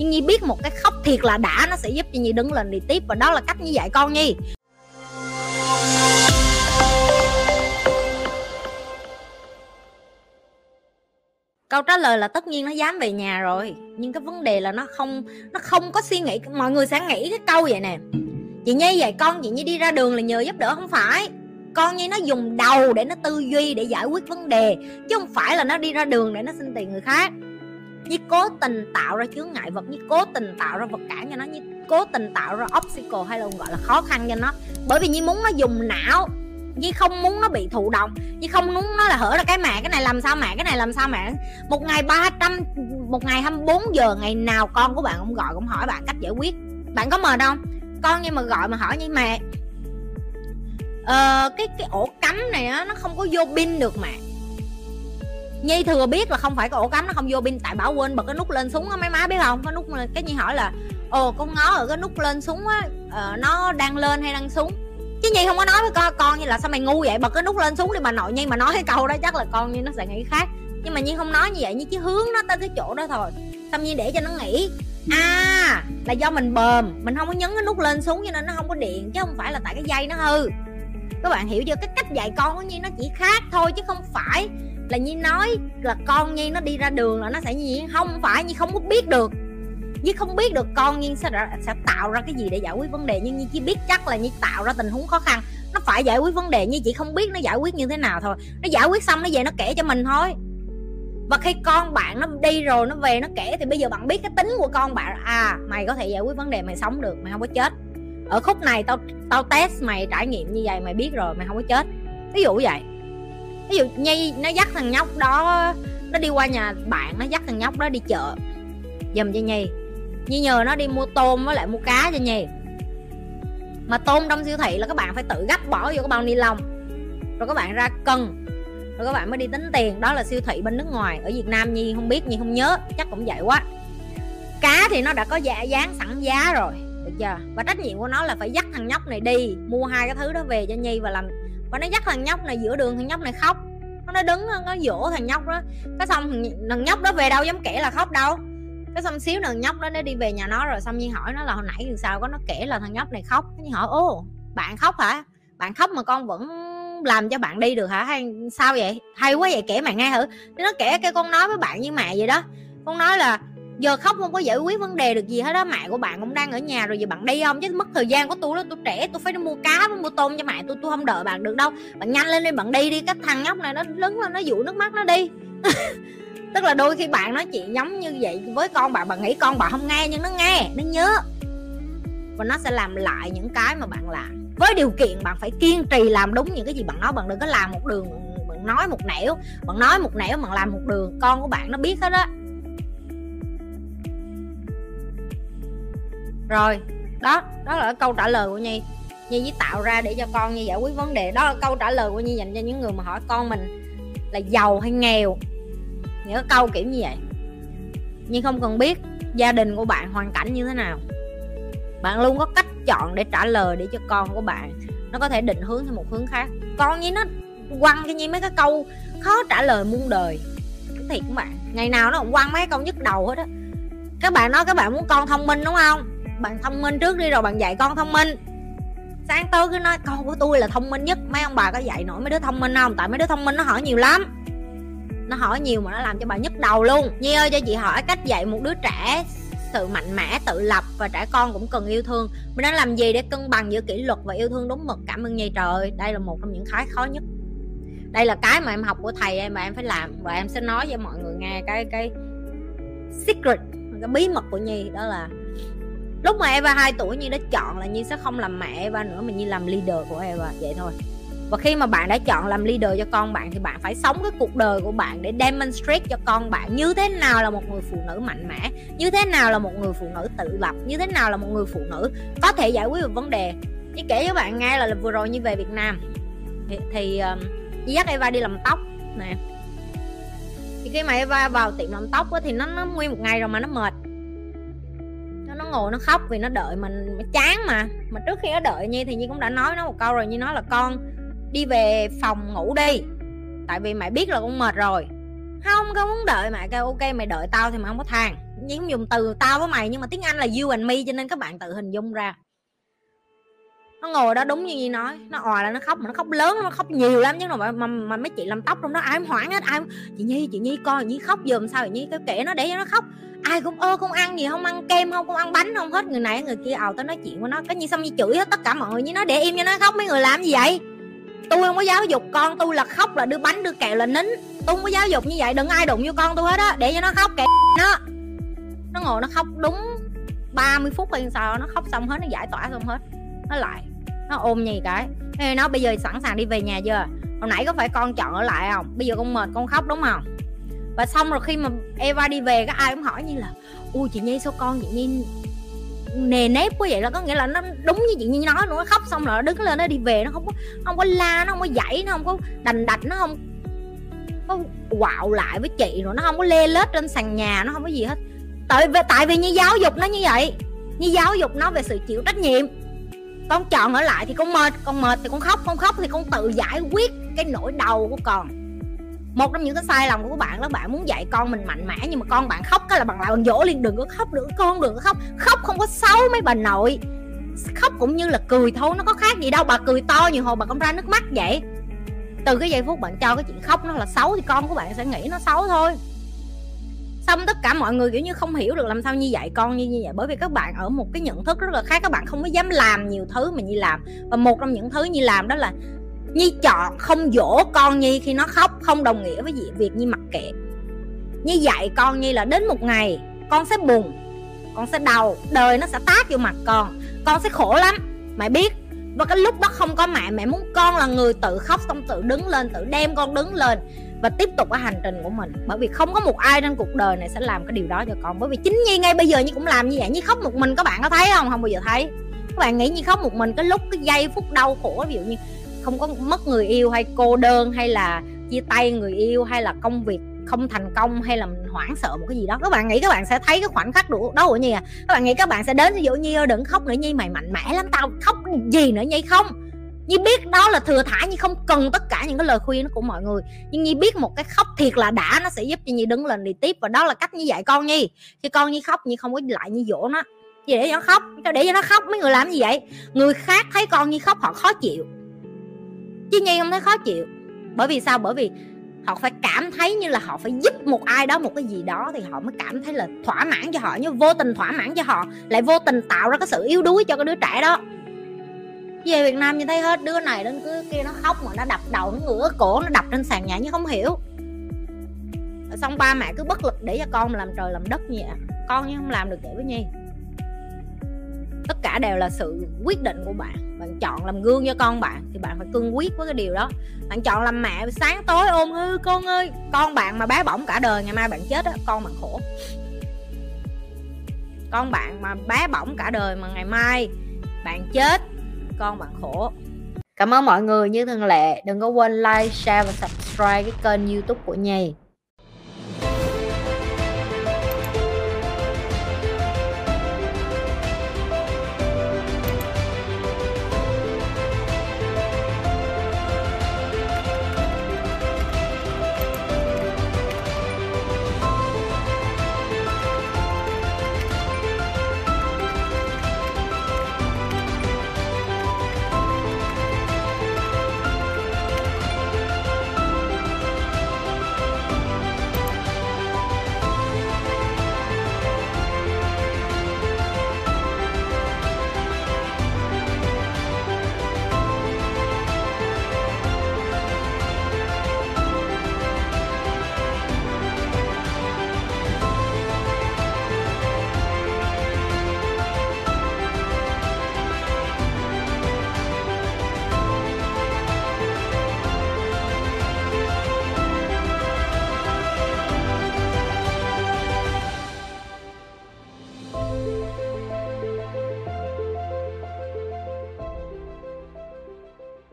nhưng nhi biết một cái khóc thiệt là đã, nó sẽ giúp cho nhi đứng lên đi tiếp. Và đó là cách như dạy con nhi. Câu trả lời là tất nhiên nó dám về nhà rồi. Nhưng cái vấn đề là nó không nó không có suy nghĩ, mọi người sẽ nghĩ cái câu vậy nè. Chị nhi vậy con, chị nhi đi ra đường là nhờ giúp đỡ, không phải. Con nhi nó dùng đầu để nó tư duy để giải quyết vấn đề, chứ không phải là nó đi ra đường để nó xin tiền người khác như cố tình tạo ra chướng ngại vật như cố tình tạo ra vật cản cho nó như cố tình tạo ra obstacle hay là gọi là khó khăn cho nó. Bởi vì như muốn nó dùng não Nhi không muốn nó bị thụ động Nhi không muốn nó là hở ra cái mẹ Cái này làm sao mẹ Cái này làm sao mẹ. Một ngày 300 Một ngày 24 giờ Ngày nào con của bạn cũng gọi Cũng hỏi bạn cách giải quyết. Bạn có mệt không? Con nhưng mà gọi mà hỏi như mẹ ờ, cái cái ổ cắm này đó, nó không có vô pin được mà Nhi thừa biết là không phải cái ổ cắm nó không vô pin tại bảo quên bật cái nút lên xuống á mấy má biết không? Cái nút cái Nhi hỏi là ồ con ngó ở cái nút lên xuống á uh, nó đang lên hay đang xuống? Chứ nhi không có nói với con con như là sao mày ngu vậy? Bật cái nút lên xuống đi bà nội nhi mà nói cái câu đó chắc là con như nó sẽ nghĩ khác. Nhưng mà nhi không nói như vậy như chỉ hướng nó tới cái chỗ đó thôi. Xong nhi để cho nó nghĩ à là do mình bờm mình không có nhấn cái nút lên xuống cho nên nó không có điện chứ không phải là tại cái dây nó hư. Các bạn hiểu chưa? Cái cách dạy con của nhi nó chỉ khác thôi chứ không phải là nhi nói là con nhi nó đi ra đường là nó sẽ như vậy. Không phải nhi không có biết được. Nhi không biết được con Nhi sẽ, sẽ tạo ra cái gì để giải quyết vấn đề Nhưng Nhi chỉ biết chắc là Nhi tạo ra tình huống khó khăn. Nó phải giải quyết vấn đề Nhi chỉ không biết nó giải quyết như thế nào thôi. Nó giải quyết xong nó về nó kể cho mình thôi. Và khi con bạn nó đi rồi nó về nó kể thì bây giờ bạn biết cái tính của con bạn. À mày có thể giải quyết vấn đề mày sống được mày không có chết. Ở khúc này tao tao test mày trải nghiệm như vậy mày biết rồi mày không có chết. Ví dụ vậy ví dụ nhi nó dắt thằng nhóc đó, nó đi qua nhà bạn, nó dắt thằng nhóc đó đi chợ, dùm cho nhi. Như nhờ nó đi mua tôm với lại mua cá cho nhi. Mà tôm trong siêu thị là các bạn phải tự gấp bỏ vô cái bao ni lông, rồi các bạn ra cân, rồi các bạn mới đi tính tiền. Đó là siêu thị bên nước ngoài, ở việt nam nhi không biết, nhi không nhớ, chắc cũng vậy quá. Cá thì nó đã có giá dán sẵn giá rồi, được chưa? Và trách nhiệm của nó là phải dắt thằng nhóc này đi, mua hai cái thứ đó về cho nhi và làm và nó dắt thằng nhóc này giữa đường, thằng nhóc này khóc. Nó đứng, nó dỗ thằng nhóc đó. Cái xong thằng nhóc đó về đâu dám kể là khóc đâu. Cái xong xíu thằng nhóc đó, nó đi về nhà nó rồi xong nhi hỏi nó là hồi nãy từ sao có nó kể là thằng nhóc này khóc. Nhi hỏi ô bạn khóc hả? Bạn khóc mà con vẫn làm cho bạn đi được hả? Hay sao vậy? Hay quá vậy, kể mày nghe thử. Nó kể cái con nói với bạn như mẹ vậy đó. Con nói là giờ khóc không có giải quyết vấn đề được gì hết đó mẹ của bạn cũng đang ở nhà rồi, giờ bạn đi không? Chứ mất thời gian của tôi đó tôi trẻ tôi phải đi mua cá với mua tôm cho mẹ tôi tôi không đợi bạn được đâu. Bạn nhanh lên đi, bạn đi đi, cái thằng nhóc này nó lớn lên, nó dụ nước mắt nó đi. Tức là đôi khi bạn nói chuyện giống như vậy với con bạn bạn nghĩ con bạn không nghe nhưng nó nghe, nó nhớ. Và nó sẽ làm lại những cái mà bạn làm. Với điều kiện bạn phải kiên trì làm đúng những cái gì bạn nói. Bạn đừng có làm một đường, bạn nói một nẻo, bạn nói một nẻo, bạn làm một đường. Con của bạn nó biết hết á. Rồi, đó đó là câu trả lời của nhi. Nhi chỉ tạo ra để cho con như giải quyết vấn đề. Đó là câu trả lời của nhi dành cho những người mà hỏi con mình là giàu hay nghèo. Nghĩa câu kiểu như vậy. Nhưng không cần biết gia đình của bạn hoàn cảnh như thế nào. Bạn luôn có cách chọn để trả lời để cho con của bạn nó có thể định hướng theo một hướng khác. Con như nó quăng cho nhi mấy cái câu khó trả lời muôn đời. Thiệt các bạn. Ngày nào nó cũng quăng mấy câu nhức đầu hết á. Các bạn nói các bạn muốn con thông minh đúng không? Bạn thông minh trước đi rồi bạn dạy con thông minh. Sáng tối cứ nói, con của tôi là thông minh nhất. Mấy ông bà có dạy nổi mấy đứa thông minh không? Tại mấy đứa thông minh nó hỏi nhiều lắm. Nó hỏi nhiều mà nó làm cho bà nhức đầu luôn. Nhi ơi, cho chị hỏi cách dạy một đứa trẻ sự mạnh mẽ, tự lập và trẻ con cũng cần yêu thương. Mình đang làm gì để cân bằng giữa kỷ luật và yêu thương đúng mực? Cảm ơn nhi trời. Ơi đây là một trong những cái khó nhất. Đây là cái mà em học của thầy em mà em phải làm. Và em sẽ nói cho mọi người nghe cái cái secret, cái bí mật của nhi. Đó là lúc mà Eva 2 tuổi Nhi đã chọn là Nhi sẽ không làm mẹ Eva nữa mà Nhi làm leader của Eva vậy thôi. Và khi mà bạn đã chọn làm leader cho con bạn thì bạn phải sống cái cuộc đời của bạn để demonstrate cho con bạn như thế nào là một người phụ nữ mạnh mẽ như thế nào là một người phụ nữ tự lập như thế nào là một người phụ nữ có thể giải quyết được vấn đề. Như kể với bạn ngay là vừa rồi như về Việt Nam. Thì, thì uh, dắt Eva đi làm tóc nè. Thì khi mà Eva vào tiệm làm tóc á, thì nó nó nguyên một ngày rồi mà nó mệt ngồi nó khóc vì nó đợi mình chán mà. Mà trước khi nó đợi nhi thì nhi cũng đã nói nó một câu rồi như nói là, con, đi về phòng ngủ đi, tại vì mẹ biết là con mệt rồi. Không, con muốn đợi mẹ. Kêu, ok mày đợi tao thì mày không có than. Nhi cũng dùng từ tao với mày nhưng mà tiếng anh là you and me cho nên các bạn tự hình dung ra nó ngồi đó đúng như Nhi nói. Nó òa là nó khóc mà nó khóc lớn nó khóc nhiều lắm chứ mà mà, mà mấy chị làm tóc trong đó ai cũng hoảng hết ai cũng, chị Nhi chị Nhi coi Nhi khóc giùm sao chị Nhi cái kệ nó để cho nó khóc. Ai cũng ơ không ăn gì không ăn kem không không ăn bánh không hết người này người kia ào tới nói chuyện với nó cái như xong như chửi hết tất cả mọi người như nó để im cho nó khóc mấy người làm gì vậy? Tôi không có giáo dục con tôi là khóc là đưa bánh đưa kẹo là nín. Tôi không có giáo dục như vậy đừng ai đụng vô con tôi hết á để cho nó khóc kệ nó. Nó ngồi nó khóc đúng 30 phút hay sao nó khóc xong hết nó giải tỏa xong hết nó lại nó ôm nhì cái? Ê, nó bây giờ sẵn sàng đi về nhà chưa? Hồi nãy có phải con chọn ở lại không? Bây giờ con mệt con khóc đúng không? Và xong rồi khi mà Eva đi về các ai cũng hỏi như là ui chị Nhi sao con chị Nhi nề nếp quá vậy? Là có nghĩa là nó đúng như chị Nhi nói nó khóc xong rồi nó đứng lên nó đi về nó không có không có la nó không có dãy nó không có đành đạch nó không có quạo lại với chị rồi nó không có lê lết trên sàn nhà nó không có gì hết. Tại vì tại vì như giáo dục nó như vậy như giáo dục nó về sự chịu trách nhiệm con chọn ở lại thì con mệt con mệt thì con khóc con khóc thì con tự giải quyết cái nỗi đau của con. Một trong những cái sai lầm của các bạn là bạn muốn dạy con mình mạnh mẽ, nhưng mà con bạn khóc cái là bằng lại bằng dỗ liền, đừng có khóc nữa con, đừng có khóc. Khóc không có xấu mấy bà nội. Khóc cũng như là cười thôi, nó có khác gì đâu, bà cười to nhiều hồi bà không ra nước mắt vậy. Từ cái giây phút bạn cho cái chuyện khóc nó là xấu thì con của bạn sẽ nghĩ nó xấu thôi xong tất cả mọi người, kiểu như, không hiểu được làm sao như vậy, con như như vậy. Bởi vì các bạn ở một cái nhận thức rất là khác, các bạn không có dám làm nhiều thứ mà như làm. Và một trong những thứ như làm đó là Nhi chọn không dỗ con Nhi khi nó khóc, không đồng nghĩa với việc Nhi mặc kệ. Như dạy con Nhi là đến một ngày, con sẽ buồn, con sẽ đau, đời nó sẽ tát vô mặt con con sẽ khổ lắm, mẹ biết. Và cái lúc đó không có mẹ mẹ muốn con là người tự khóc xong tự đứng lên, tự đem con đứng lên và tiếp tục cái hành trình của mình. Bởi vì không có một ai trên cuộc đời này sẽ làm cái điều đó cho con. Bởi vì chính nhi ngay bây giờ nhi cũng làm như vậy. Nhi khóc một mình, các bạn có thấy không? Không bao giờ thấy. Các bạn nghĩ như khóc một mình, cái lúc, cái giây phút đau khổ, ví dụ như không có mất người yêu hay cô đơn, hay là chia tay người yêu, hay là công việc không thành công, hay là mình hoảng sợ một cái gì đó. Các bạn nghĩ các bạn sẽ thấy cái khoảnh khắc đó của nhi à. Các bạn nghĩ các bạn sẽ đến, ví dụ nhi ơi, đừng khóc nữa, nhi mày mạnh mẽ lắm, tao khóc gì nữa, nhi không? Nhi biết đó là thừa thải, Nhi không cần tất cả những cái lời khuyên của mọi người. Nhưng Nhi biết một cái khóc thiệt là đã, Nó sẽ giúp cho Nhi đứng lên đi tiếp. Và đó là cách như dạy con Nhi. Khi con Nhi khóc, Nhi không có lại Nhi dỗ nó. Nhi để cho nó khóc Để cho nó khóc, mấy người làm gì vậy? Người khác thấy con Nhi khóc, họ khó chịu. Chứ Nhi không thấy khó chịu. Bởi vì sao? Bởi vì họ phải cảm thấy như là họ phải giúp một ai đó một cái gì đó thì họ mới cảm thấy là thỏa mãn cho họ. Nhưng vô tình thỏa mãn cho họ, lại vô tình tạo ra cái sự yếu đuối cho cái đứa trẻ đó về Việt Nam như thấy hết, đứa này đến cứ kia nó khóc mà nó đập đầu nó ngửa cổ, nó đập trên sàn nhà như không hiểu. Xong ba mẹ cứ bất lực để cho con làm trời làm đất như con như không làm được vậy với nhi. Tất cả đều là sự quyết định của bạn. Bạn chọn làm gương cho con bạn thì bạn phải cương quyết với cái điều đó. Bạn chọn làm mẹ sáng tối ôm hư con ơi, con bạn mà bé bỏng cả đời, ngày mai bạn chết á, con bạn khổ. Con bạn mà bé bỏng cả đời mà ngày mai bạn chết con bạn khổ. Cảm ơn mọi người, như thường lệ, đừng có quên like, share và subscribe cái kênh youtube của nhì